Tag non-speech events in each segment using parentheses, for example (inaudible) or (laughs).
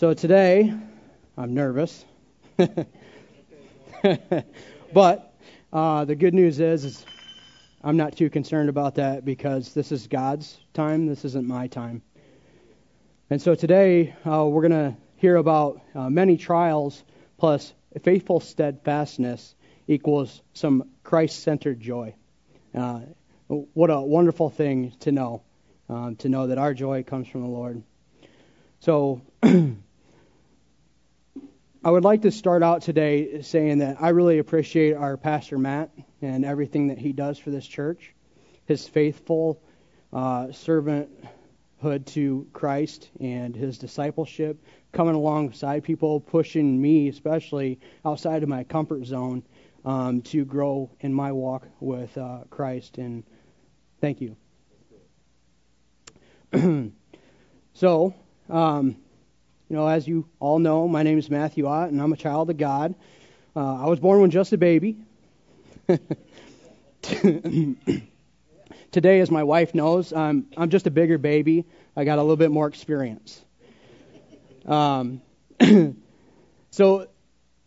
So today, I'm nervous. (laughs) but uh, the good news is, is I'm not too concerned about that because this is God's time. This isn't my time. And so today, uh, we're going to hear about uh, many trials plus faithful steadfastness equals some Christ centered joy. Uh, what a wonderful thing to know, um, to know that our joy comes from the Lord. So, (clears throat) I would like to start out today saying that I really appreciate our Pastor Matt and everything that he does for this church, his faithful uh, servanthood to Christ and his discipleship, coming alongside people, pushing me, especially outside of my comfort zone, um, to grow in my walk with uh, Christ. And Thank you. (clears throat) so, um, you know, as you all know, my name is Matthew Ott, and I'm a child of God. Uh, I was born when just a baby. (laughs) Today, as my wife knows, I'm I'm just a bigger baby. I got a little bit more experience. Um, (clears throat) so,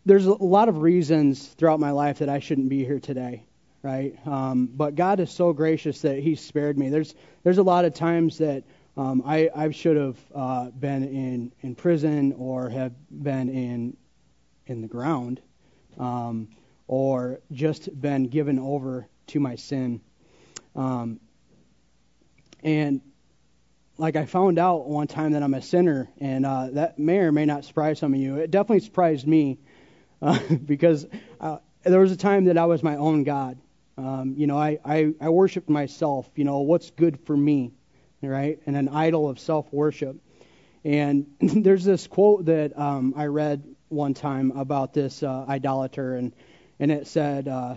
there's a lot of reasons throughout my life that I shouldn't be here today right? Um, but God is so gracious that He spared me. There's there's a lot of times that um, I I should have uh, been in in prison or have been in in the ground, um, or just been given over to my sin. Um, and like I found out one time that I'm a sinner, and uh, that may or may not surprise some of you. It definitely surprised me uh, (laughs) because uh, there was a time that I was my own God, um, you know, I, I, I worship myself, you know, what's good for me, right? And an idol of self worship. And (laughs) there's this quote that um, I read one time about this uh, idolater, and, and it said, uh,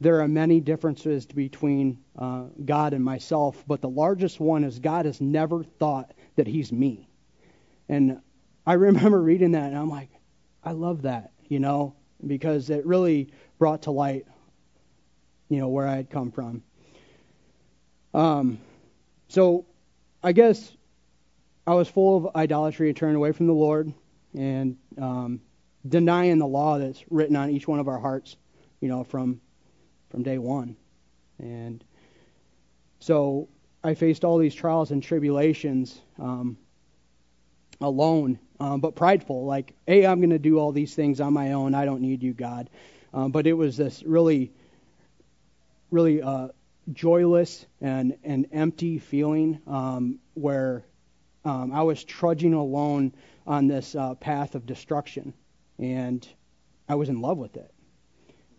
There are many differences between uh, God and myself, but the largest one is God has never thought that he's me. And I (laughs) remember reading that, and I'm like, I love that, you know, because it really brought to light you know, where I had come from. Um, so I guess I was full of idolatry and turned away from the Lord and um, denying the law that's written on each one of our hearts, you know, from from day one. And so I faced all these trials and tribulations um, alone, um, but prideful. Like, hey, I'm going to do all these things on my own. I don't need you, God. Um, but it was this really really uh, joyless and an empty feeling um, where um, I was trudging alone on this uh, path of destruction, and I was in love with it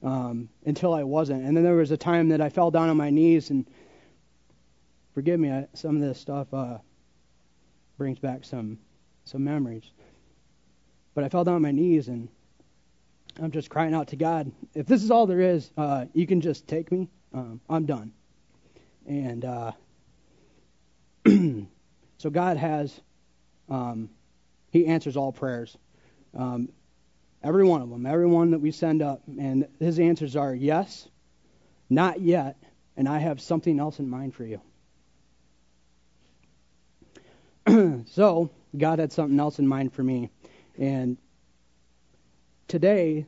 um, until I wasn't. And then there was a time that I fell down on my knees, and forgive me, I, some of this stuff uh, brings back some some memories. But I fell down on my knees and I'm just crying out to God. If this is all there is, uh, you can just take me um, I'm done. And uh, (clears throat) so God has, um, He answers all prayers. Um, every one of them, every one that we send up. And His answers are yes, not yet, and I have something else in mind for you. (clears throat) so God had something else in mind for me. And today,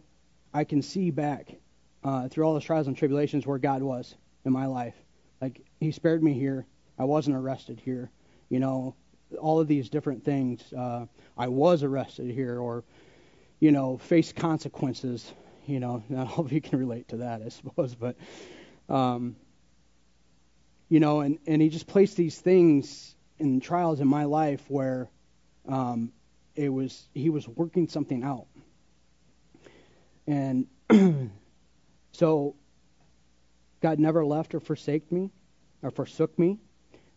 I can see back uh, through all those trials and tribulations where God was in my life. Like He spared me here. I wasn't arrested here. You know, all of these different things. Uh, I was arrested here, or you know, faced consequences. You know, not all of you can relate to that, I suppose, but um, you know, and and He just placed these things in trials in my life where um, it was He was working something out, and (clears throat) So God never left or forsaked me or forsook me.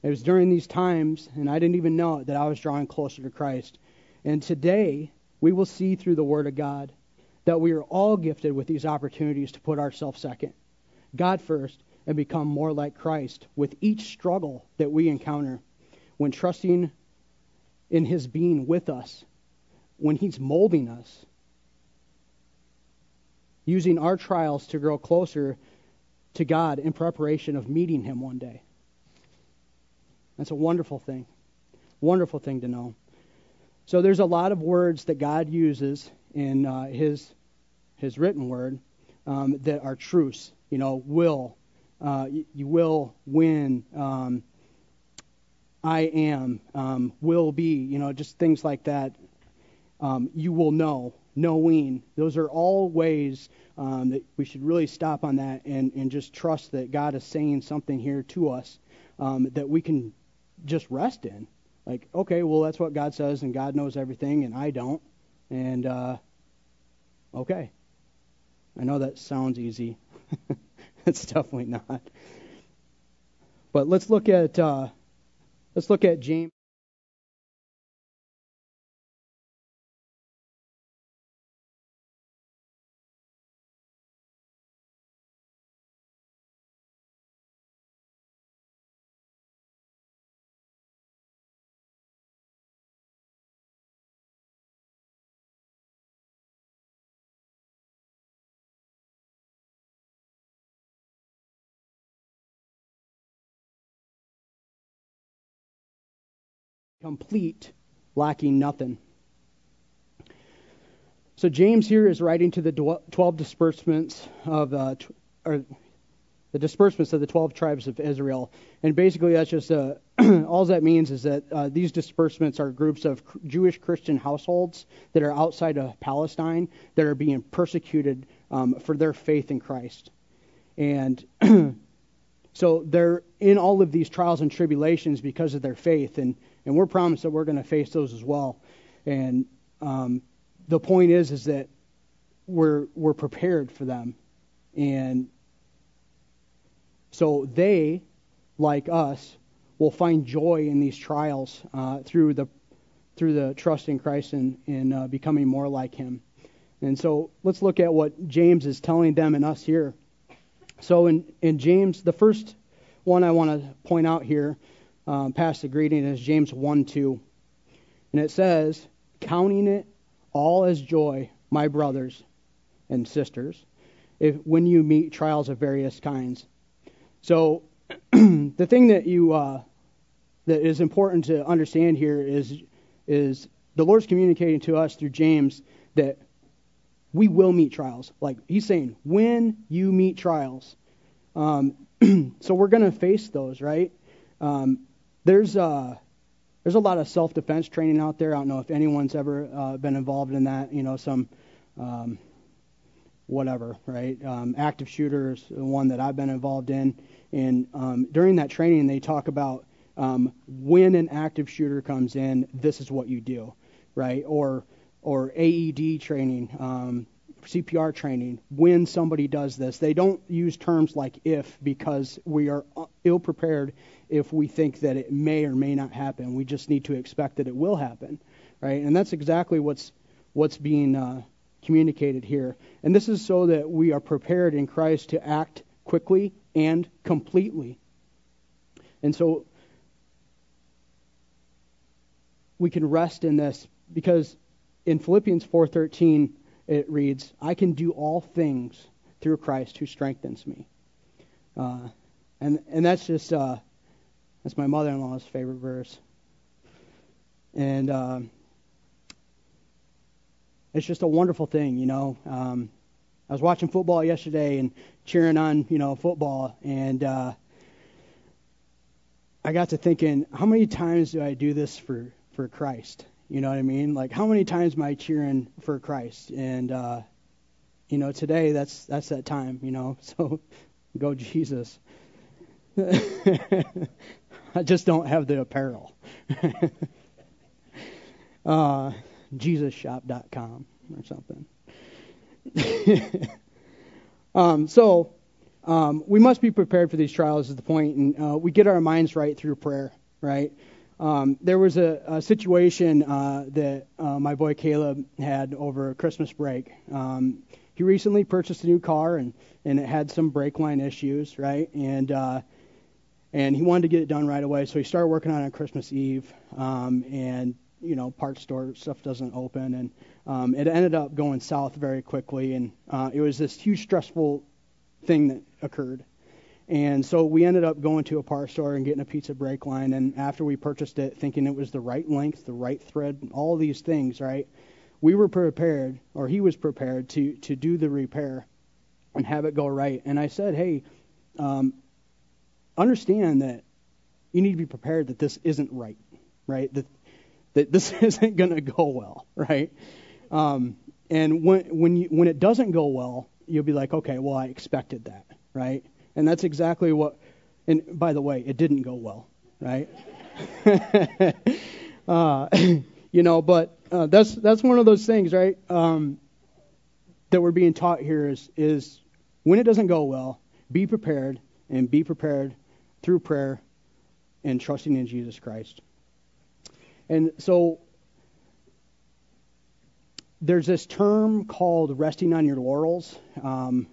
It was during these times, and I didn't even know it, that I was drawing closer to Christ. And today, we will see through the Word of God that we are all gifted with these opportunities to put ourselves second, God first, and become more like Christ with each struggle that we encounter when trusting in His being with us, when He's molding us, using our trials to grow closer to God in preparation of meeting Him one day. That's a wonderful thing. Wonderful thing to know. So there's a lot of words that God uses in uh, His His written word um, that are truths. You know, will, uh, you, will win. Um, I am, um, will be. You know, just things like that. Um, you will know, knowing. Those are all ways um, that we should really stop on that and, and just trust that God is saying something here to us um, that we can just rest in. Like, okay, well, that's what God says, and God knows everything, and I don't. And, uh, okay. I know that sounds easy. (laughs) it's definitely not. But let's look at uh, let's look at James. Complete, lacking nothing. So James here is writing to the 12 disbursements of uh, or the disbursements of the 12 tribes of Israel, and basically that's just uh, (clears throat) all that means is that uh, these disbursements are groups of Jewish Christian households that are outside of Palestine that are being persecuted um, for their faith in Christ, and (clears throat) so they're in all of these trials and tribulations because of their faith, and and we're promised that we're going to face those as well. And um, the point is, is that we're we're prepared for them, and so they, like us, will find joy in these trials uh, through the through the trust in Christ and in uh, becoming more like Him. And so let's look at what James is telling them and us here. So in in James, the first one I want to point out here um, past the greeting is James 1 2. And it says, Counting it all as joy, my brothers and sisters, if, when you meet trials of various kinds. So, (clears throat) the thing that you uh, that is important to understand here is is the Lord's communicating to us through James that we will meet trials. Like he's saying, when you meet trials, um, (clears throat) so we're going to face those, right? Um, there's uh, there's a lot of self-defense training out there. I don't know if anyone's ever uh, been involved in that. You know, some um, whatever, right? Um, active shooters, one that I've been involved in. And um, during that training, they talk about um, when an active shooter comes in, this is what you do, right? Or or AED training, um, CPR training, when somebody does this. They don't use terms like if because we are ill prepared if we think that it may or may not happen. We just need to expect that it will happen, right? And that's exactly what's what's being uh, communicated here. And this is so that we are prepared in Christ to act quickly and completely. And so we can rest in this because in Philippians 4:13 it reads, I can do all things through Christ who strengthens me. Uh, and, and that's just, uh, that's my mother in law's favorite verse. And uh, it's just a wonderful thing, you know. Um, I was watching football yesterday and cheering on, you know, football, and uh, I got to thinking, how many times do I do this for for Christ? You know what I mean? Like how many times am I cheering for Christ? And uh, you know, today that's that's that time, you know. (laughs) So go Jesus. (laughs) I just don't have the apparel. (laughs) uh, JesusShop.com or something. um, so um, we must be prepared for these trials. Is the point, and uh, we get our minds right through prayer, right? Um, there was a, a situation uh, that uh, my boy Caleb had over Christmas break. Um, he recently purchased a new car and, and it had some brake line issues, right? And uh, and he wanted to get it done right away, so he started working on it on Christmas Eve. Um, and you know, parts store stuff doesn't open, and um, it ended up going south very quickly, and uh, it was this huge stressful thing that occurred. And so we ended up going to a part store and getting a pizza brake line. And after we purchased it, thinking it was the right length, the right thread, all these things, right? We were prepared, or he was prepared to to do the repair and have it go right. And I said, hey, um, understand that you need to be prepared that this isn't right, right? That that this (laughs) isn't going to go well, right? Um, and when when you when it doesn't go well, you'll be like, okay, well, I expected that, right? And that's exactly what. And by the way, it didn't go well, right? (laughs) uh, (laughs) you know, but uh, that's that's one of those things, right? Um, that we're being taught here is is when it doesn't go well, be prepared and be prepared through prayer and trusting in Jesus Christ. And so there's this term called resting on your laurels. Um,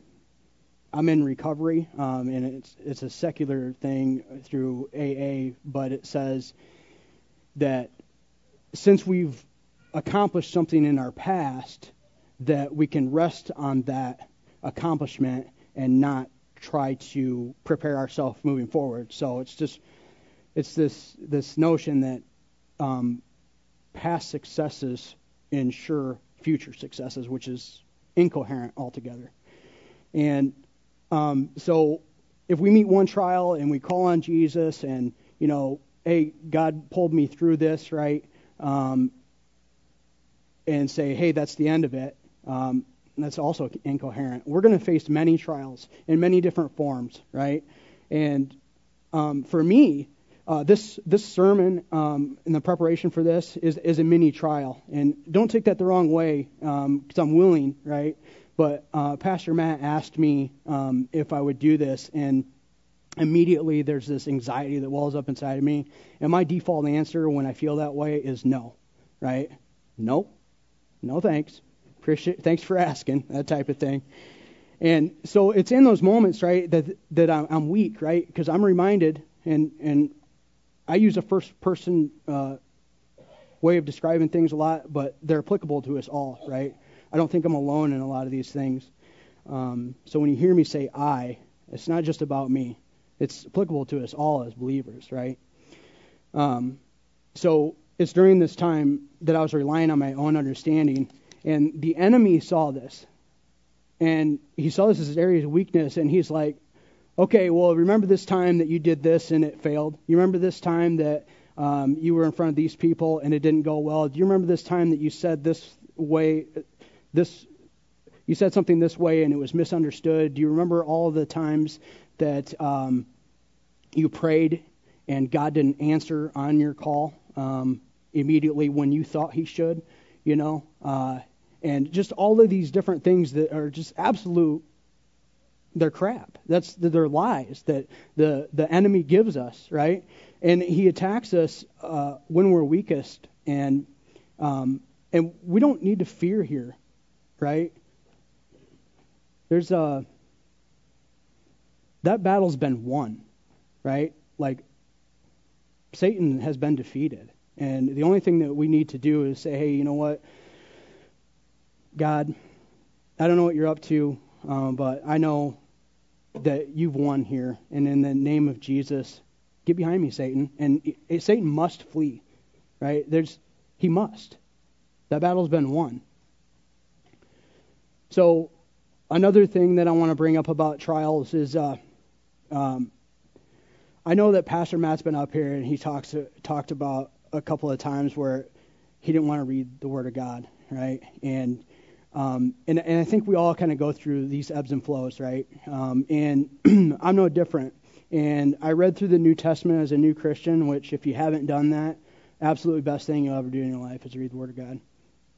I'm in recovery, um, and it's it's a secular thing through AA, but it says that since we've accomplished something in our past, that we can rest on that accomplishment and not try to prepare ourselves moving forward. So it's just it's this this notion that um, past successes ensure future successes, which is incoherent altogether. And um, so if we meet one trial and we call on Jesus and, you know, hey, God pulled me through this, right? Um, and say, hey, that's the end of it, um, that's also incoherent. We're going to face many trials in many different forms, right? And um, for me, uh, this this sermon um, and the preparation for this is is a mini trial, and don't take that the wrong way, because um, I'm willing, right? But uh, Pastor Matt asked me um, if I would do this, and immediately there's this anxiety that wells up inside of me, and my default answer when I feel that way is no, right? No, no thanks. Appreciate, thanks for asking, (laughs) that type of thing. And so it's in those moments, right, that that I'm weak, right? Because I'm reminded, and and I use a first person uh, way of describing things a lot, but they're applicable to us all, right? I don't think I'm alone in a lot of these things. Um, so when you hear me say I, it's not just about me. It's applicable to us all as believers, right? Um, so it's during this time that I was relying on my own understanding, and the enemy saw this, and he saw this as an area of weakness, and he's like, okay, well, remember this time that you did this and it failed? You remember this time that um, you were in front of these people and it didn't go well? Do you remember this time that you said this way, this, you said something this way and it was misunderstood? Do you remember all the times that um, you prayed and God didn't answer on your call um, immediately when you thought He should? You know, uh, and just all of these different things that are just absolute they're crap. That's they're lies that the the enemy gives us, right? And he attacks us uh, when we're weakest, and um, and we don't need to fear here, right? There's a that battle's been won, right? Like Satan has been defeated, and the only thing that we need to do is say, hey, you know what, God, I don't know what you're up to, um, but I know that you've won here. And in the name of Jesus, get behind me, Satan. And it, Satan must flee, right? There's he must. That battle's been won. So another thing that I want to bring up about trials is uh, um, I know that Pastor Matt's been up here and he talks talked about a couple of times where he didn't want to read the Word of God, right? And um, and, and I think we all kind of go through these ebbs and flows, right? Um, and (clears throat) I'm no different. And I read through the New Testament as a new Christian, which, if you haven't done that, absolutely best thing you'll ever do in your life is read the Word of God.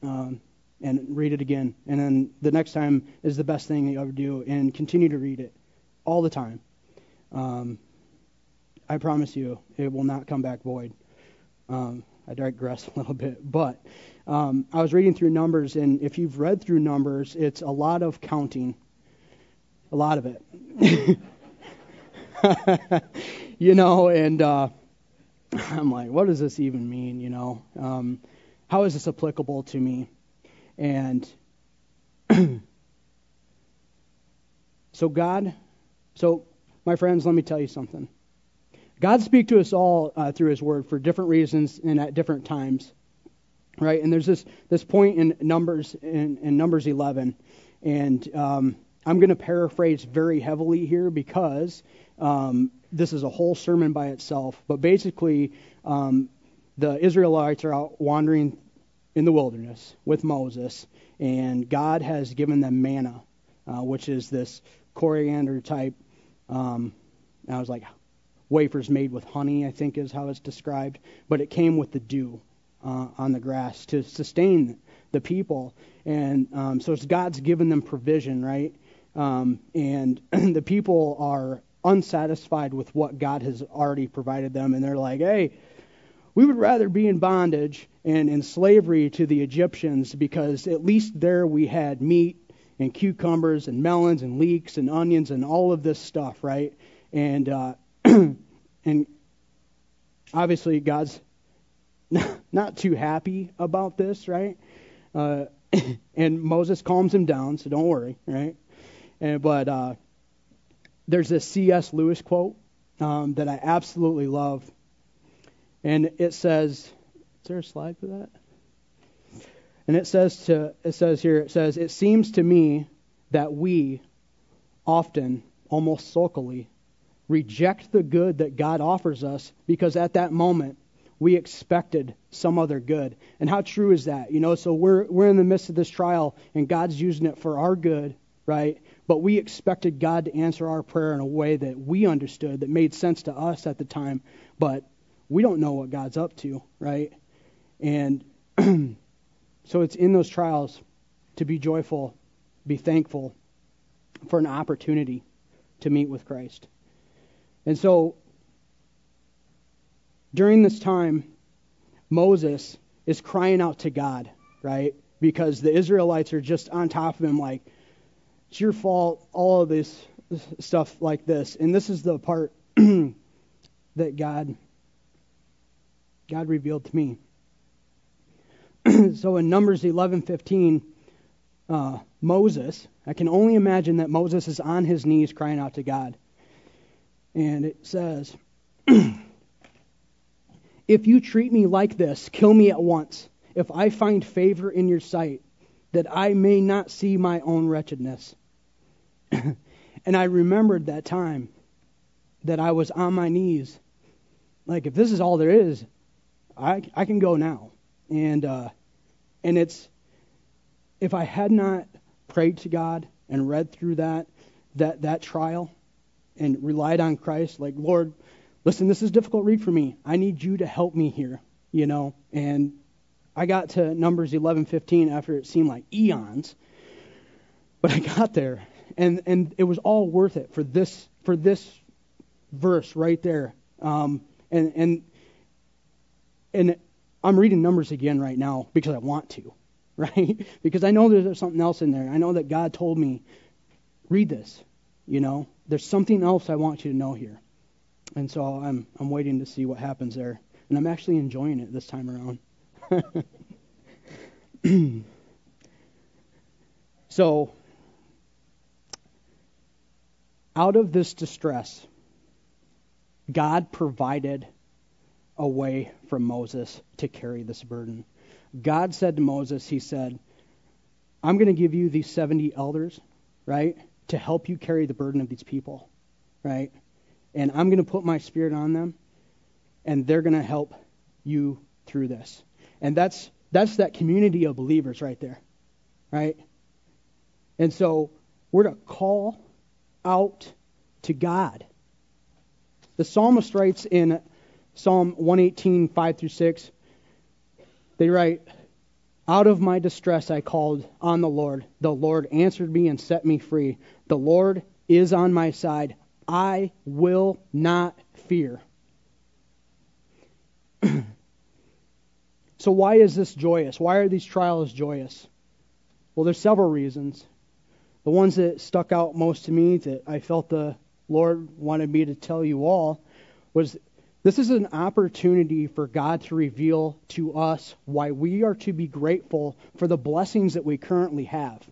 Um, and read it again. And then the next time is the best thing you ever do, and continue to read it all the time. Um, I promise you, it will not come back void. Um, I digress (laughs) a little bit, but um, I was reading through Numbers, and if you've read through Numbers, it's a lot of counting, a lot of it. (laughs) you know, and uh, I'm like, what does this even mean? You know, um, how is this applicable to me? And (clears throat) so God, so my friends, let me tell you something. God speaks to us all uh, through His Word for different reasons and at different times, right? And there's this this point in Numbers in, in Numbers 11, and um, I'm going to paraphrase very heavily here because um, this is a whole sermon by itself. But basically, um, the Israelites are out wandering in the wilderness with Moses, and God has given them manna, uh, which is this coriander type. Um, I was like, wafers made with honey, I think is how it's described. But it came with the dew uh, on the grass to sustain the people. And um, so it's God's given them provision, right? Um, and (clears throat) the people are unsatisfied with what God has already provided them, and they're like, hey, we would rather be in bondage and in slavery to the Egyptians because at least there we had meat and cucumbers and melons and leeks and onions and all of this stuff, right? And uh, (clears throat) and obviously God's (laughs) not too happy about this, right? Uh, (clears throat) and Moses calms him down, so don't worry, right? And, but uh, there's this C.S. Lewis quote um, that I absolutely love, and it says, "Is there a slide for that?" And it says to it says here it says it seems to me that we often almost sulkily reject the good that God offers us because at that moment we expected some other good. And how true is that? You know, so we're we're in the midst of this trial and God's using it for our good, right? But we expected God to answer our prayer in a way that we understood that made sense to us at the time, but we don't know what God's up to, right? And (clears throat) so it's in those trials to be joyful, be thankful for an opportunity to meet with Christ. And so during this time, Moses is crying out to God, right? Because the Israelites are just on top of him, like, it's your fault, all of this stuff like this. And this is the part (clears throat) that God God revealed to me. (clears throat) so in Numbers 11:15, uh, Moses, I can only imagine that Moses is on his knees crying out to God. And it says, (clears throat) If you treat me like this, kill me at once, if I find favor in your sight, that I may not see my own wretchedness. (clears throat) and I remembered that time that I was on my knees. Like, if this is all there is, I, I can go now. And, uh, and it's, if I had not prayed to God and read through that, that, that trial, and relied on Christ, like, Lord, listen, this is difficult read for me. I need you to help me here, you know. And I got to Numbers 11:15 after it seemed like eons, but I got there, and and it was all worth it for this for this verse right there. Um, and and and I'm reading Numbers again right now because I want to, (laughs) right? because I know there's something else in there. I know that God told me, read this, you know, there's something else I want you to know here. And so I'm I'm waiting to see what happens there. And I'm actually enjoying it this time around. (laughs) so out of this distress, God provided a from Moses to carry this burden. God said to Moses, He said, I'm going to give you these 70 elders, right? to help you carry the burden of these people, right? And I'm going to put my spirit on them, and they're going to help you through this. And that's that's that community of believers right there, right? And so we're to call out to God. The psalmist writes in Psalm 118, 5 through 6, they write, out of my distress I called on the Lord. The Lord answered me and set me free. The Lord is on my side. I will not fear. (clears throat) so, why is this joyous? Why are these trials joyous? Well, there's several reasons. The ones that stuck out most to me that I felt the Lord wanted me to tell you all was this is an opportunity for God to reveal to us why we are to be grateful for the blessings that we currently have.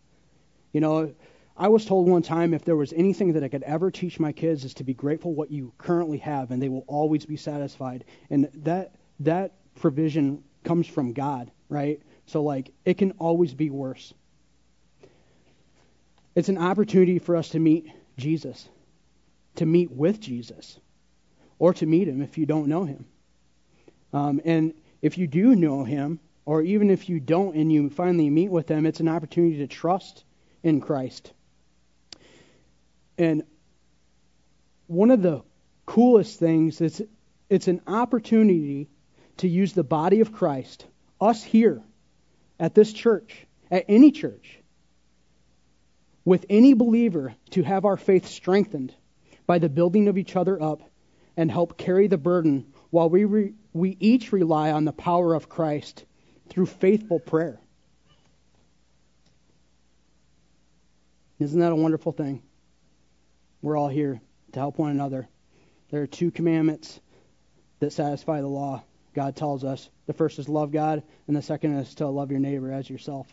You know, I was told one time if there was anything that I could ever teach my kids is to be grateful what you currently have, and they will always be satisfied. And that that provision comes from God, right? So like it can always be worse. It's an opportunity for us to meet Jesus, to meet with Jesus, or to meet him if you don't know him. Um, and if you do know him, or even if you don't and you finally meet with him, it's an opportunity to trust in Christ. And one of the coolest things is it's an opportunity to use the body of Christ, us here at this church, at any church, with any believer to have our faith strengthened by the building of each other up and help carry the burden while we, re, we each rely on the power of Christ through faithful prayer. Isn't that a wonderful thing? We're all here to help one another. There are two commandments that satisfy the law. God tells us. The first is love God, and the second is to love your neighbor as yourself.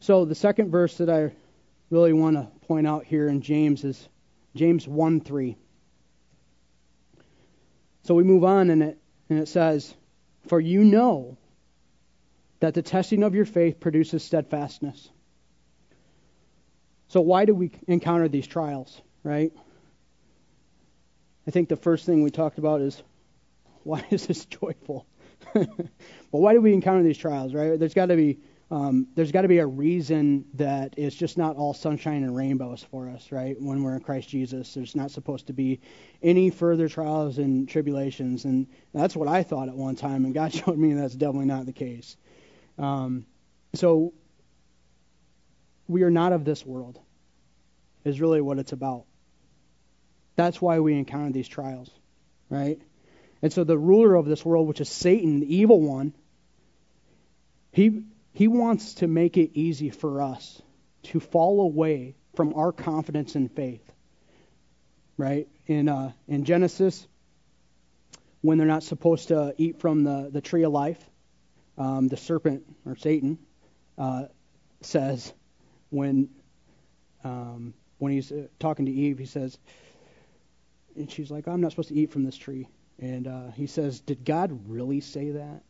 So the second verse that I really want to point out here in James is James 1 3. So we move on and it and it says, For you know that the testing of your faith produces steadfastness. So, why do we encounter these trials, right? I think the first thing we talked about is (laughs) why is this joyful? (laughs) well, why do we encounter these trials, right? There's got to be um, there's got to be a reason that it's just not all sunshine and rainbows for us, right? When we're in Christ Jesus, there's not supposed to be any further trials and tribulations, and that's what I thought at one time, and God (laughs) showed me that's definitely not the case. Um, so we are not of this world, is really what it's about. That's why we encounter these trials, right? And so the ruler of this world, which is Satan, the evil one, he he wants to make it easy for us to fall away from our confidence and faith. Right? In uh, in Genesis, when they're not supposed to eat from the, the tree of life, um, the serpent or Satan uh, says when um, when he's uh, talking to Eve, he says, and she's like, "I'm not supposed to eat from this tree," and uh, he says, "Did God really say that?"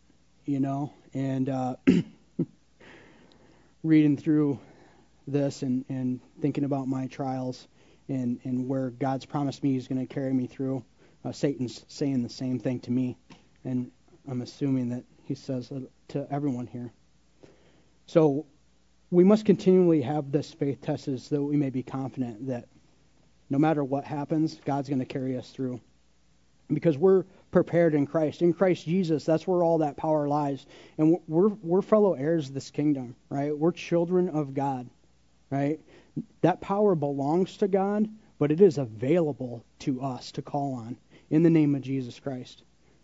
You know, and uh, (clears throat) reading through this and, and thinking about my trials and, and where God's promised me He's going to carry me through, uh, Satan's saying the same thing to me, and I'm assuming that he says to everyone here. So we must continually have this faith test so that we may be confident that no matter what happens, God's going to carry us through. Because we're prepared in Christ. In Christ Jesus, that's where all that power lies. And we're, we're fellow heirs of this kingdom, right? We're children of God, right? That power belongs to God, but it is available to us to call on in the name of Jesus Christ,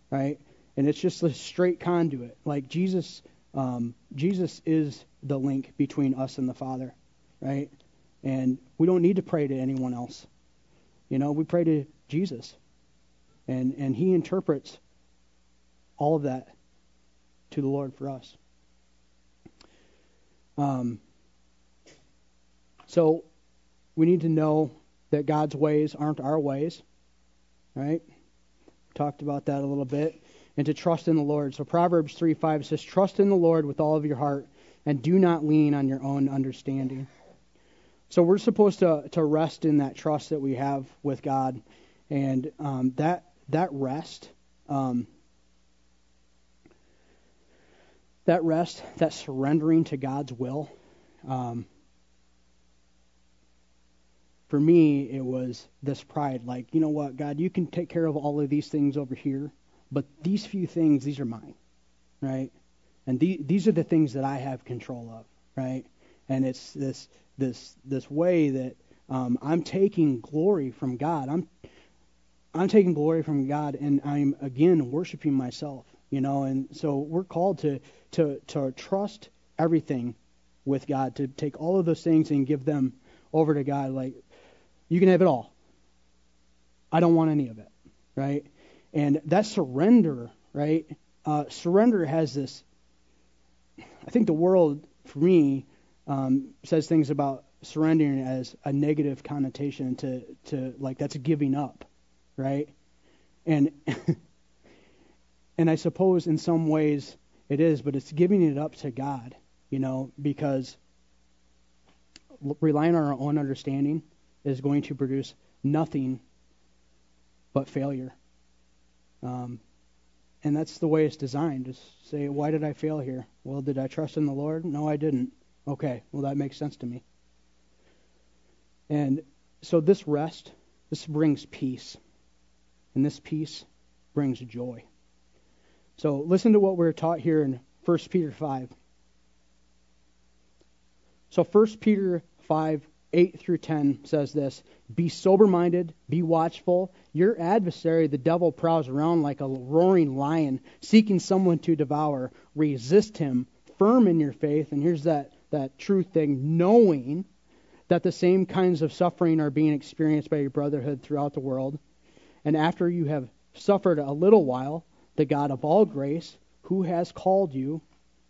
right? and it's just a straight conduit. Like Jesus, um, Jesus is the link between us and the Father, right? And we don't need to pray to anyone else. You know, we pray to Jesus, and and He interprets all of that to the Lord for us. Um, so we need to know that God's ways aren't our ways, right? We talked about that a little bit and to trust in the Lord. So Proverbs 3 5 says, Trust in the Lord with all of your heart and do not lean on your own understanding. So we're supposed to, to rest in that trust that we have with God. And um, that, that rest, um, that rest, that surrendering to God's will, um, for me, it was this pride like, you know what, God, you can take care of all of these things over here. But these few things, these are mine, right? And the, these are the things that I have control of, right? And it's this this this way that um, I'm taking glory from God. I'm I'm taking glory from God, and I'm again worshiping myself, you know. And so we're called to to to trust everything with God, to take all of those things and give them over to God. Like you can have it all. I don't want any of it, right? And that surrender, right? Uh, surrender has this I think the world, for me, um, says things about surrendering as a negative connotation to, to like that's giving up, right? And (laughs) and I suppose in some ways it is, but it's giving it up to God, you know, because relying on our own understanding is going to produce nothing but failure. Um, and that's the way it's designed. Just say, why did I fail here? Well, did I trust in the Lord? No, I didn't. Okay, well, that makes sense to me. And so this rest, this brings peace. And this peace brings joy. So listen to what we're taught here in 1 Peter 5. So 1 Peter 5, 8 through 10 says this Be sober minded, be watchful. Your adversary, the devil, prowls around like a roaring lion, seeking someone to devour. Resist him, firm in your faith. And here's that, that true thing knowing that the same kinds of suffering are being experienced by your brotherhood throughout the world. And after you have suffered a little while, the God of all grace, who has called you,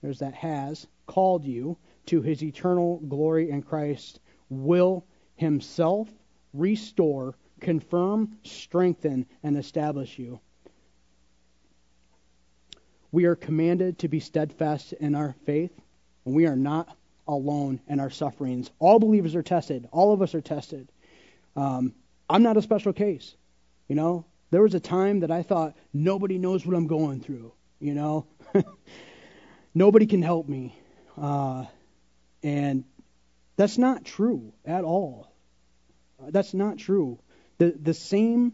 there's that has, called you to his eternal glory in Christ, will himself restore, confirm, strengthen, and establish you. We are commanded to be steadfast in our faith, and we are not alone in our sufferings. All believers are tested. All of us are tested. Um, I'm not a special case. You know, there was a time that I thought nobody knows what I'm going through. You know, (laughs) nobody can help me, uh, and that's not true at all. That's not true. The the same.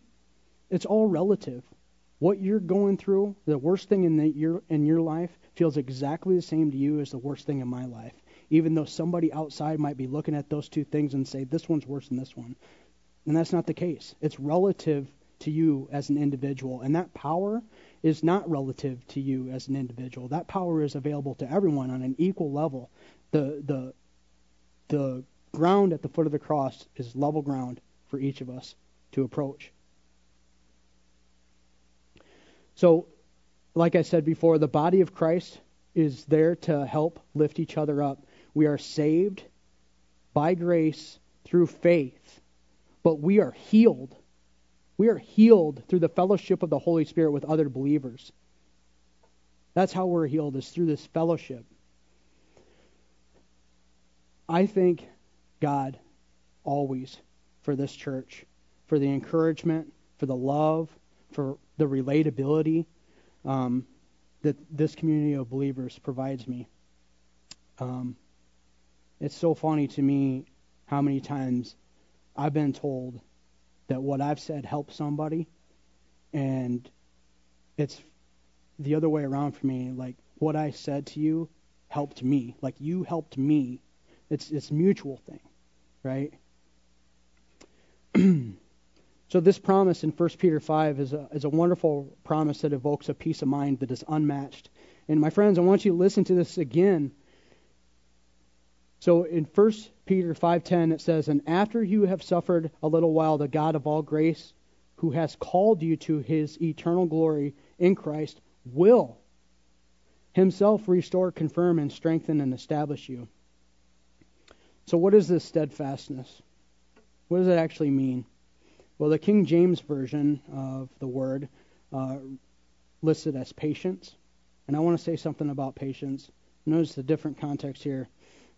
It's all relative. What you're going through, the worst thing in the, your in your life, feels exactly the same to you as the worst thing in my life even though somebody outside might be looking at those two things and say, this one's worse than this one. And that's not the case. It's relative to you as an individual. And that power is not relative to you as an individual. That power is available to everyone on an equal level. The, the, the ground at the foot of the cross is level ground for each of us to approach. So, like I said before, the body of Christ is there to help lift each other up. We are saved by grace through faith, but we are healed. We are healed through the fellowship of the Holy Spirit with other believers. That's how we're healed, is through this fellowship. I thank God always for this church, for the encouragement, for the love, for the relatability um, that this community of believers provides me. Um, it's so funny to me how many times I've been told that what I've said helps somebody, and it's the other way around for me. Like what I said to you helped me. Like you helped me. It's it's mutual thing, right? (clears throat) so this promise in 1 Peter 5 is a is a wonderful promise that evokes a peace of mind that is unmatched. And my friends, I want you to listen to this again so in 1 Peter 5:10 it says, "And after you have suffered a little while, the God of all grace, who has called you to his eternal glory in Christ, will himself restore, confirm and strengthen and establish you." So what is this steadfastness? What does it actually mean? Well, the King James version of the word uh, lists it as patience. And I want to say something about patience. Notice the different context here.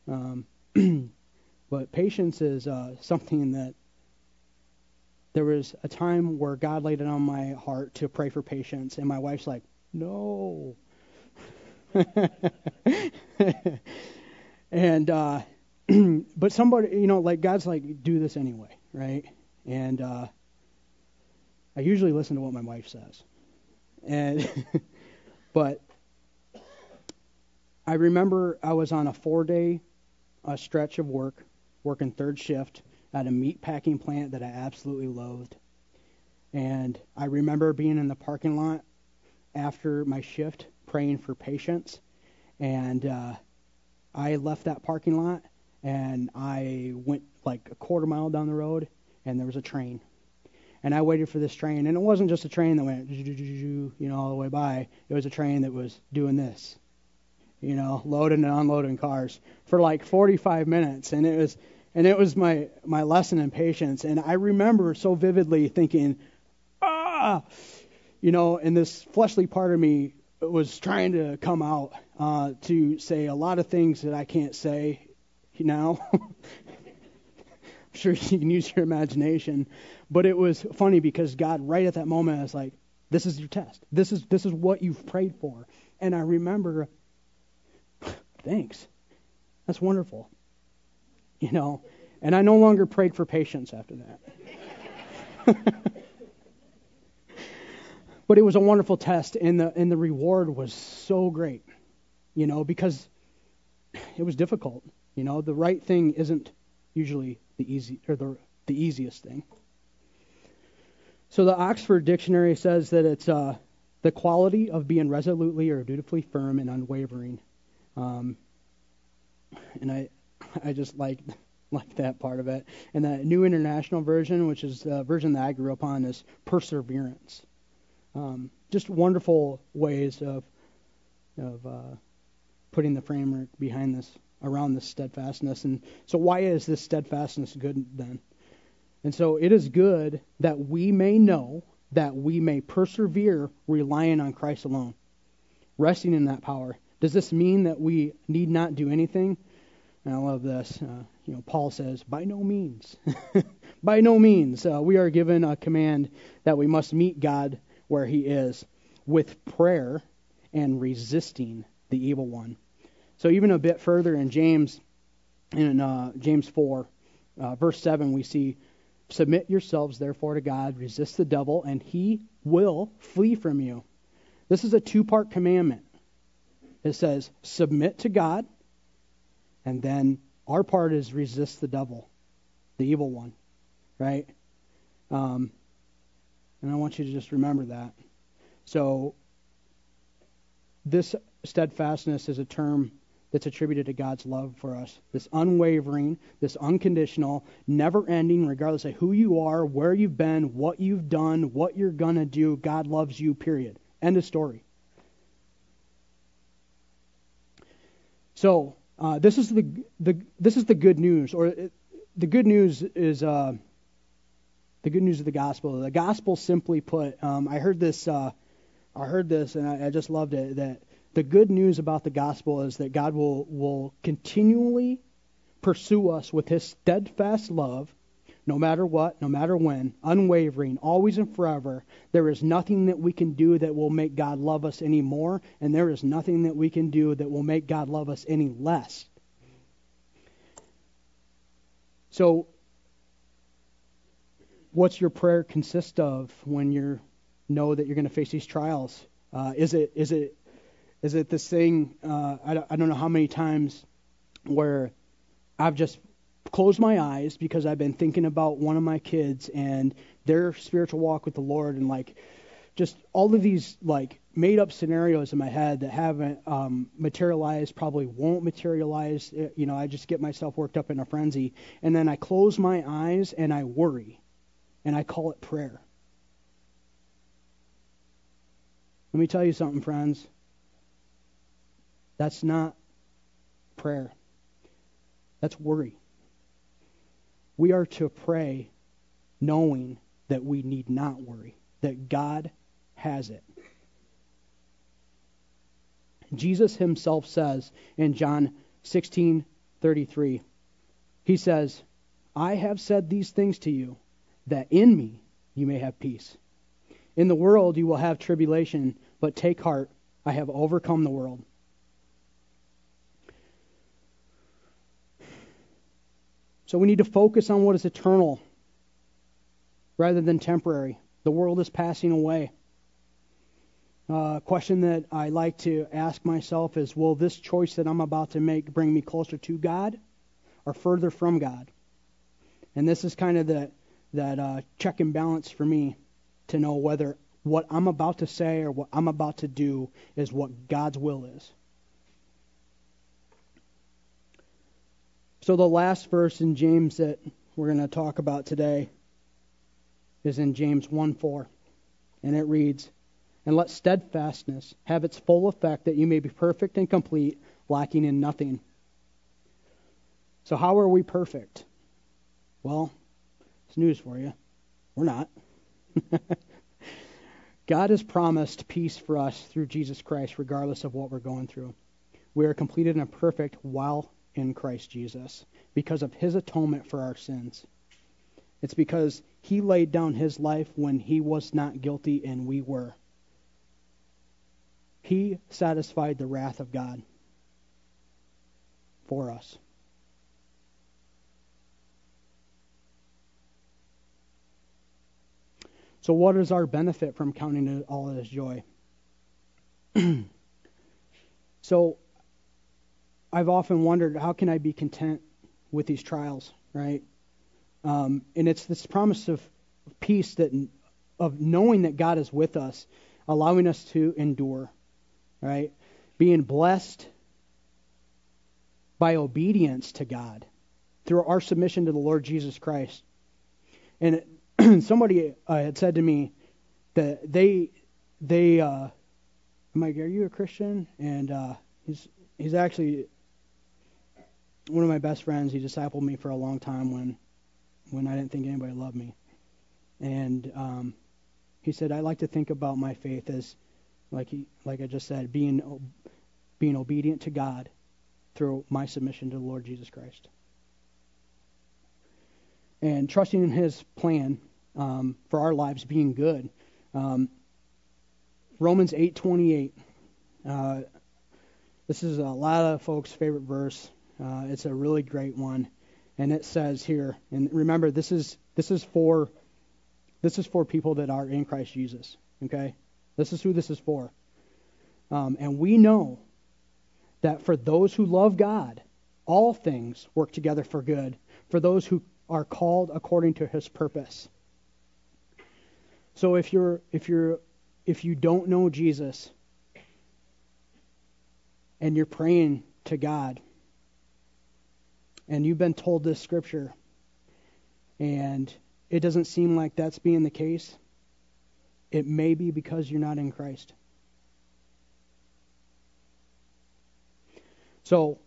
Um, (clears throat) but patience is uh, something that there was a time where God laid it on my heart to pray for patience, and my wife's like, no. (laughs) and uh, (clears throat) but somebody, you know, like God's like, do this anyway, right? And uh, I usually listen to what my wife says, and (laughs) but I remember I was on a four-day a stretch of work, working third shift at a meat packing plant that I absolutely loathed. And I remember being in the parking lot after my shift praying for patience. And uh, I left that parking lot and I went like a quarter mile down the road and there was a train. And I waited for this train. And it wasn't just a train that went, you know, all the way by. It was a train that was doing this. You know, loading and unloading cars for like 45 minutes, and it was and it was my my lesson in patience. And I remember so vividly thinking, ah, you know, and this fleshly part of me was trying to come out uh, to say a lot of things that I can't say now. (laughs) I'm sure you can use your imagination, but it was funny because God, right at that moment, was like, "This is your test. This is this is what you've prayed for." And I remember, thanks. That's wonderful. You know, and I no longer prayed for patience after that. (laughs) but it was a wonderful test, and the and the reward was so great, you know, because it was difficult. You know, the right thing isn't usually the easy or the the easiest thing. So the Oxford Dictionary says that it's uh, the quality of being resolutely or dutifully firm and unwavering. Um, and I, I just like like that part of it. And the New International Version, which is the version that I grew up on, is perseverance. Um, just wonderful ways of of uh, putting the framework behind this around this steadfastness. And so, why is this steadfastness good then? And so, it is good that we may know that we may persevere relying on Christ alone, resting in that power. Does this mean that we need not do anything? And I love this. Uh, you know, Paul says, by no means, (laughs) by no means, uh, we are given a command that we must meet God where He is with prayer and resisting the evil one. So even a bit further in James, in uh, James 4, uh, verse 7, we see, submit yourselves therefore to God, resist the devil, and he will flee from you. This is a two-part commandment. It says, submit to God and then our part is resist the devil, the evil one, right? Um, and I want you to just remember that. So, this steadfastness is a term that's attributed to God's love for us. This unwavering, this unconditional, never ending, regardless of who you are, where you've been, what you've done, what you're going to do. God loves you, period. End of story. So, uh, this is the, the this is the good news, or it, the good news is uh, the good news of the gospel. The gospel, simply put, um, I heard this. Uh, I heard this, and I, I just loved it. That the good news about the gospel is that God will will continually pursue us with His steadfast love no matter what, no matter when, unwavering, always and forever. There is nothing that we can do that will make God love us any more, and there is nothing that we can do that will make God love us any less. So, what's your prayer consist of when you know that you're going to face these trials? Uh, is it is it is it this thing? Uh, I, I don't know how many times where I've just close my eyes because I've been thinking about one of my kids and their spiritual walk with the Lord and like just all of these like made up scenarios in my head that haven't um, materialized, probably won't materialize. Uh, you know, I just get myself worked up in a frenzy. And then I close my eyes and I worry. And I call it prayer. Let me tell you something, friends. That's not prayer. That's worry. We are to pray knowing that we need not worry, that God has it. Jesus himself says in John 16:33, he says, "I have said these things to you that in me you may have peace. In the world you will have tribulation, but take heart, I have overcome the world." So we need to focus on what is eternal rather than temporary. The world is passing away. A uh, question that I like to ask myself is Will this choice that I'm about to make bring me closer to God or further from God? And this is kind of the, that uh, check and balance for me to know whether what I'm about to say or what I'm about to do is what God's will is. So the last verse in James that we're going to talk about today is in James 1:4, and it reads, and let steadfastness have its full effect, that you may be perfect and complete, lacking in nothing. So, how are we perfect? Well, it's news for you. We're not. (laughs) God has promised peace for us through Jesus Christ, regardless of what we're going through. We are completed and perfect while in Christ Jesus because of his atonement for our sins. It's because he laid down his life when he was not guilty and we were. He satisfied the wrath of God for us. So, what is our benefit from counting it all as joy? (clears throat) so, I've often wondered how can I be content with these trials, right? Um, and it's this promise of peace that of knowing that God is with us, allowing us to endure, right? Being blessed by obedience to God through our submission to the Lord Jesus Christ. And (clears throat) somebody uh, had said to me that they they uh, I'm like, are you a Christian? And uh, he's he's actually one of my best friends. He discipled me for a long time when when I didn't think anybody loved me. And um, he said, I like to think about my faith as like he like I just said, being being obedient to God through my submission to the Lord Jesus Christ and trusting in His plan um, for our lives being good. Um, Romans 8:28. Uh, this is a lot of folks' favorite verse. Uh, it's a really great one, and it says here. And remember, this is this is for this is for people that are in Christ Jesus. Okay, this is who this is for. Um, and we know that for those who love God, all things work together for good for those who are called according to his purpose. So if you're if you're if you don't know Jesus and you're praying to God and you've been told this scripture and it doesn't seem like that's being the case, it may be because you're not in Christ. So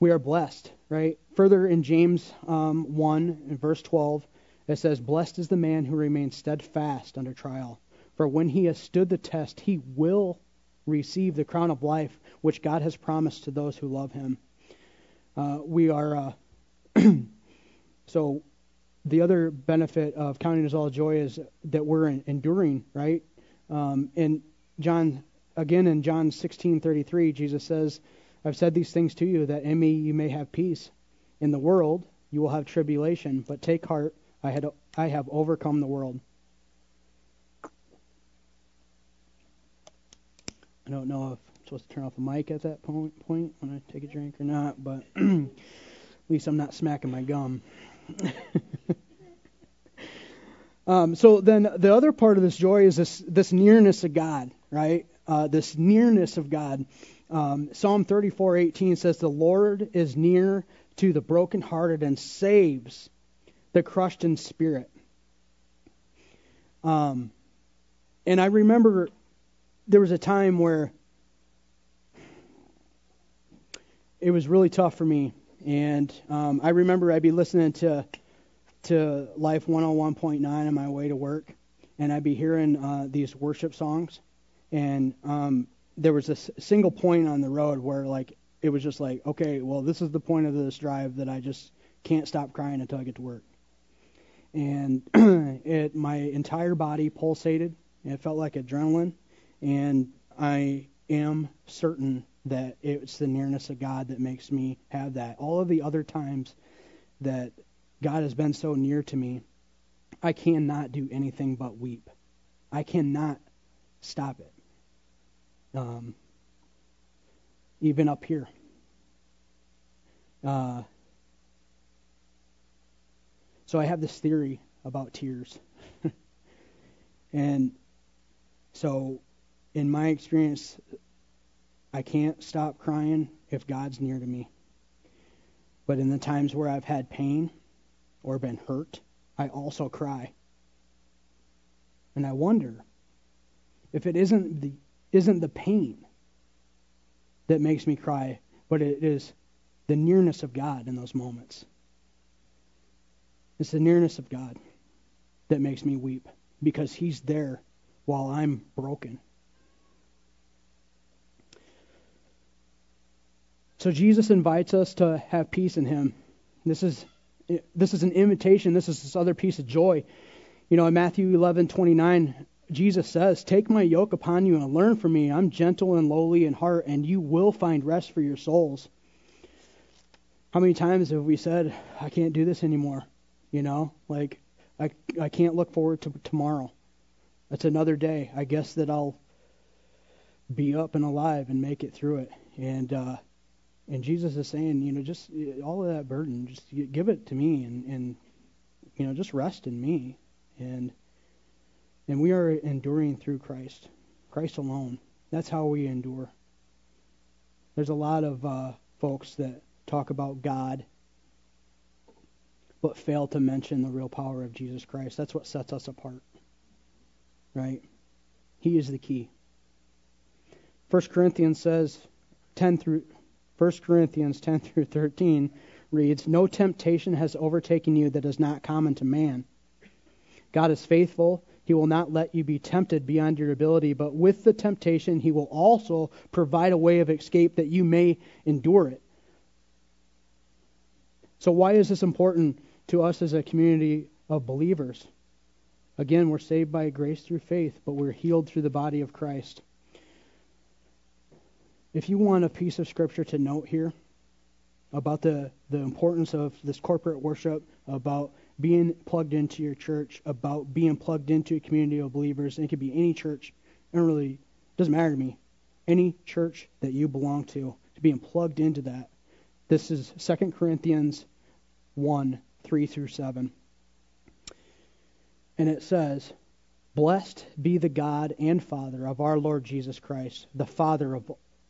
we are blessed, right? Further in James um, 1, in verse 12, it says, Blessed is the man who remains steadfast under trial, for when he has stood the test, he will receive the crown of life which God has promised to those who love him. Uh, we are, uh, (clears throat) so the other benefit of counting as all joy is that we're enduring, right? Um, in John, again in John 16:33, Jesus says, I've said these things to you that in me you may have peace. In the world you will have tribulation, but take heart, I, had, I have overcome the world. I don't know if supposed to turn off the mic at that point, point when I take a drink or not, but (clears throat) at least I'm not smacking my gum. (laughs) um, so then the other part of this joy is this this nearness of God, right? Uh, this nearness of God. Um, Psalm 34:18 says, "The Lord is near to the brokenhearted and saves the crushed in spirit." Um, and I remember there was a time where it was really tough for me, and um, I remember I'd be listening to to Life 101.9 on my way to work, and I'd be hearing uh, these worship songs, and um, there was a single point on the road where like it was just like, okay, well, this is the point of this drive that I just can't stop crying until I get to work. And (clears throat) it, my entire body pulsated. It felt like adrenaline, and I am certain that it's the nearness of God that makes me have that. All of the other times that God has been so near to me, I cannot do anything but weep. I cannot stop it um, even up here. Uh, so I have this theory about tears. (laughs) and so, in my experience, I can't stop crying if God's near to me. But in the times where I've had pain or been hurt, I also cry. And I wonder if it isn't the isn't the pain that makes me cry, but it is the nearness of God in those moments. It's the nearness of God that makes me weep because He's there while I'm broken. So Jesus invites us to have peace in Him. This is this is an invitation. This is this other piece of joy. You know, in Matthew 11:29, Jesus says, "Take my yoke upon you and learn from me. I'm gentle and lowly in heart, and you will find rest for your souls." How many times have we said, "I can't do this anymore"? You know, like I I can't look forward to tomorrow. It's another day. I guess that I'll be up and alive and make it through it. And uh, and Jesus is saying, you know, just all of that burden, just give it to me, and and you know, just rest in me, and and we are enduring through Christ, Christ alone. That's how we endure. There's a lot of uh, folks that talk about God, but fail to mention the real power of Jesus Christ. That's what sets us apart right? He is the key. 1 Corinthians says 10 through 1 Corinthians 10 through 13 reads, "No temptation has overtaken you that is not common to man. God is faithful. He will not let you be tempted beyond your ability, but with the temptation he will also provide a way of escape that you may endure it." So why is this important to us as a community of believers? Again, we're saved by grace through faith, but we're healed through the body of Christ. If you want a piece of scripture to note here about the, the importance of this corporate worship, about being plugged into your church, about being plugged into a community of believers, and it could be any church, it really doesn't matter to me. Any church that you belong to, to being plugged into that. This is 2 Corinthians 1 3 through 7 and it says, Blessed be the God and Father of our Lord Jesus Christ, the Father of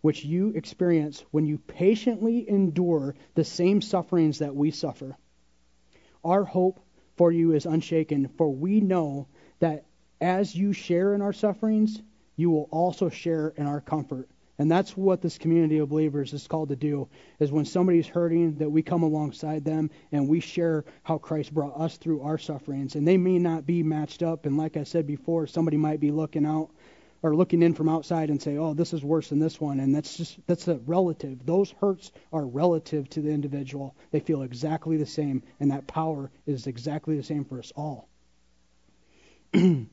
which you experience when you patiently endure the same sufferings that we suffer. Our hope for you is unshaken, for we know that as you share in our sufferings, you will also share in our comfort. And that's what this community of believers is called to do, is when somebody's hurting, that we come alongside them and we share how Christ brought us through our sufferings. And they may not be matched up. And like I said before, somebody might be looking out or looking in from outside and say, oh, this is worse than this one. And that's just, that's a relative. Those hurts are relative to the individual. They feel exactly the same. And that power is exactly the same for us all. (clears throat) and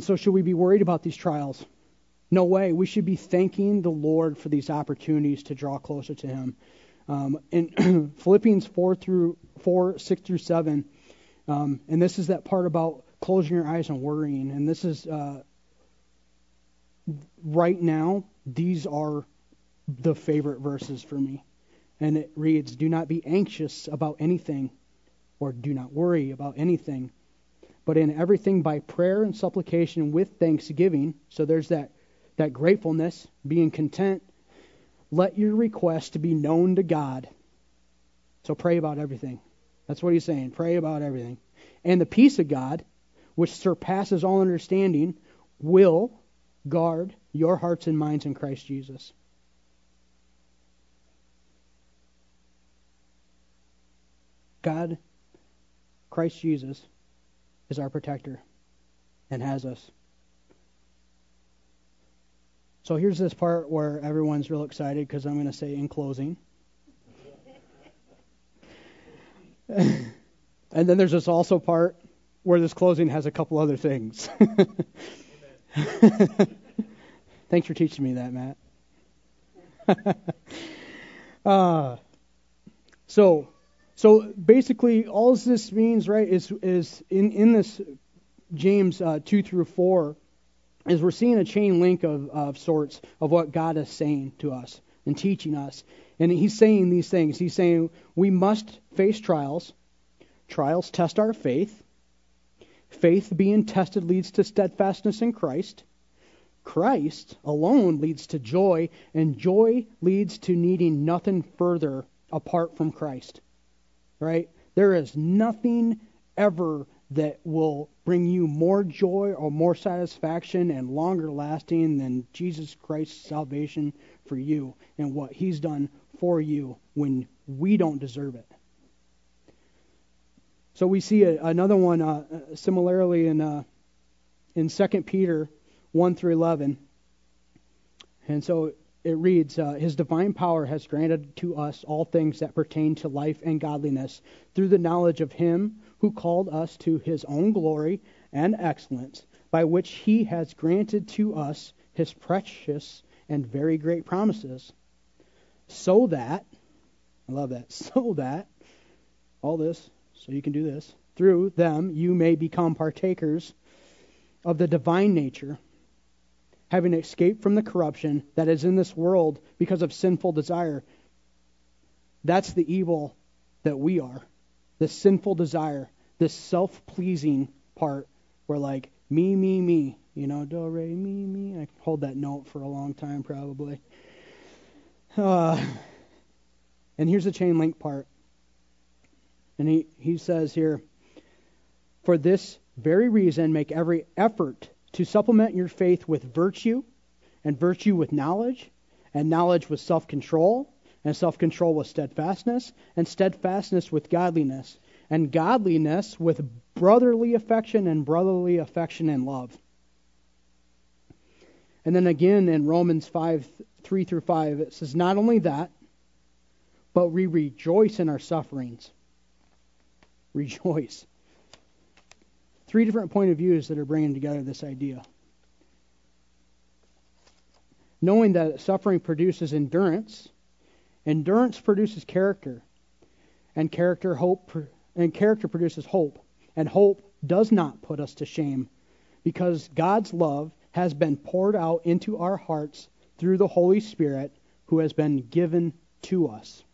so should we be worried about these trials? No way. We should be thanking the Lord for these opportunities to draw closer to Him. Um, in (clears throat) Philippians 4 through 4, 6 through 7, um, and this is that part about closing your eyes and worrying. And this is uh, right now, these are the favorite verses for me. And it reads, Do not be anxious about anything, or do not worry about anything, but in everything by prayer and supplication with thanksgiving. So there's that that gratefulness, being content, let your request be known to God. So pray about everything. That's what he's saying. Pray about everything. And the peace of God, which surpasses all understanding, will guard your hearts and minds in Christ Jesus. God, Christ Jesus, is our protector and has us. So here's this part where everyone's real excited because I'm going to say in closing. (laughs) and then there's this also part where this closing has a couple other things. (laughs) Thanks for teaching me that, Matt. (laughs) uh, so, so basically, all this means, right, is is in in this James uh, 2 through 4 is we're seeing a chain link of, of sorts of what God is saying to us and teaching us. And he's saying these things. He's saying we must face trials. Trials test our faith. Faith being tested leads to steadfastness in Christ. Christ alone leads to joy, and joy leads to needing nothing further apart from Christ. Right? There is nothing ever that will bring you more joy or more satisfaction and longer lasting than Jesus Christ's salvation for you and what he's done for you when we don't deserve it. So we see a, another one uh, similarly in uh, in 2 Peter 1 through 11. And so it reads, uh, His divine power has granted to us all things that pertain to life and godliness through the knowledge of Him who called us to His own glory and excellence, by which He has granted to us His precious and very great promises, so that, I love that, so that, all this, so you can do this, through them you may become partakers of the divine nature having escaped from the corruption that is in this world because of sinful desire. That's the evil that we are. The sinful desire, this self pleasing part where, like, me, me, me, you know, do, re, me, me. I hold that note for a long time, probably. Uh, and here's the chain link part. And he, he says here, for this very reason, make every effort to supplement your faith with virtue, and virtue with knowledge, and knowledge with self control, and self control with steadfastness, and steadfastness with godliness, and godliness with brotherly affection, and brotherly affection and love. And then again in Romans 5 3 through 5, it says, Not only that, but we rejoice in our sufferings. Rejoice. Three different point of views that are bringing together this idea. Knowing that suffering produces endurance, endurance produces character, and character hope and character produces hope, and hope does not put us to shame, because God's love has been poured out into our hearts through the Holy Spirit who has been given to us.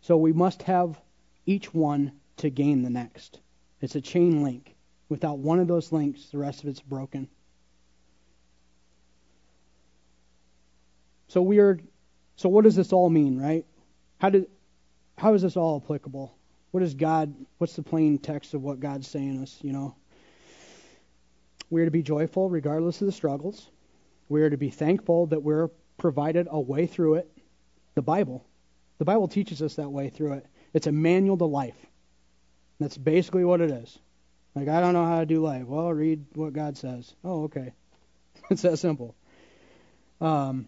So we must have each one to gain the next. It's a chain link. Without one of those links, the rest of it's broken. So we are so what does this all mean, right? How did how is this all applicable? What is God what's the plain text of what God's saying us, you know? We are to be joyful regardless of the struggles. We are to be thankful that we're provided a way through it. The Bible. The Bible teaches us that way through it. It's a manual to life. That's basically what it is. Like, I don't know how to do life. Well, read what God says. Oh, okay. (laughs) it's that simple. Um,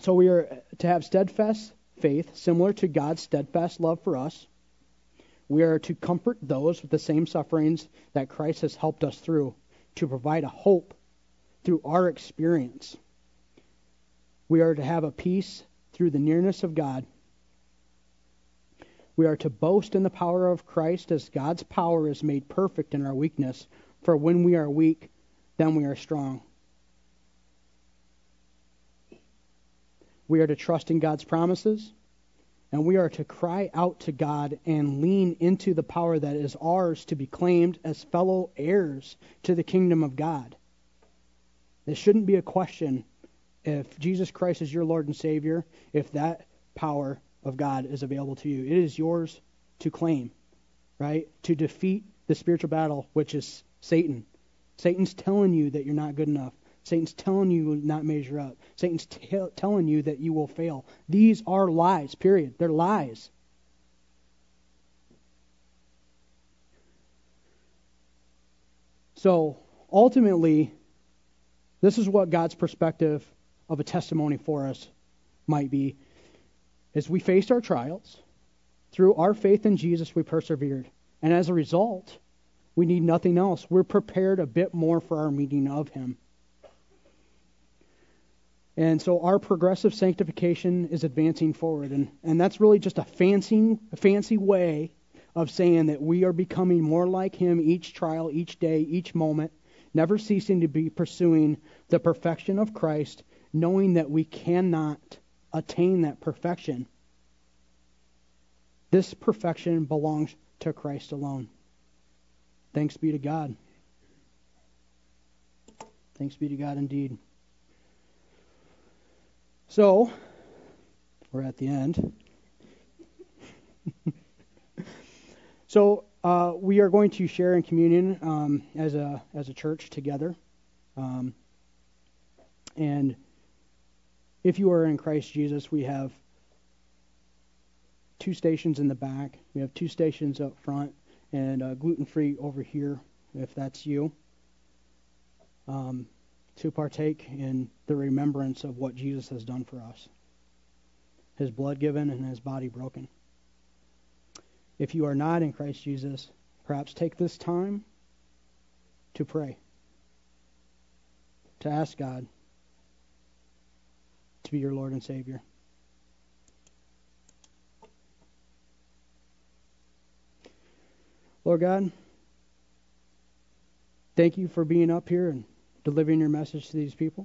so we are to have steadfast faith, similar to God's steadfast love for us. We are to comfort those with the same sufferings that Christ has helped us through, to provide a hope through our experience. We are to have a peace through the nearness of God we are to boast in the power of Christ as God's power is made perfect in our weakness. For when we are weak, then we are strong. We are to trust in God's promises, and we are to cry out to God and lean into the power that is ours to be claimed as fellow heirs to the kingdom of God. This shouldn't be a question if Jesus Christ is your Lord and Savior, if that power of God is available to you. It is yours to claim, right? To defeat the spiritual battle, which is Satan. Satan's telling you that you're not good enough. Satan's telling you will not measure up. Satan's t- telling you that you will fail. These are lies, period. They're lies. So ultimately, this is what God's perspective of a testimony for us might be. As we faced our trials, through our faith in Jesus, we persevered. And as a result, we need nothing else. We're prepared a bit more for our meeting of Him. And so our progressive sanctification is advancing forward. And, and that's really just a fancy, fancy way of saying that we are becoming more like Him each trial, each day, each moment, never ceasing to be pursuing the perfection of Christ, knowing that we cannot attain that perfection. This perfection belongs to Christ alone. Thanks be to God. Thanks be to God indeed. So, we're at the end. (laughs) so, uh, we are going to share in communion um, as a as a church together. Um, and if you are in Christ Jesus, we have two stations in the back. We have two stations up front, and uh, gluten free over here, if that's you. Um, to partake in the remembrance of what Jesus has done for us his blood given and his body broken. If you are not in Christ Jesus, perhaps take this time to pray, to ask God to be your Lord and Savior. Lord God, thank you for being up here and delivering your message to these people.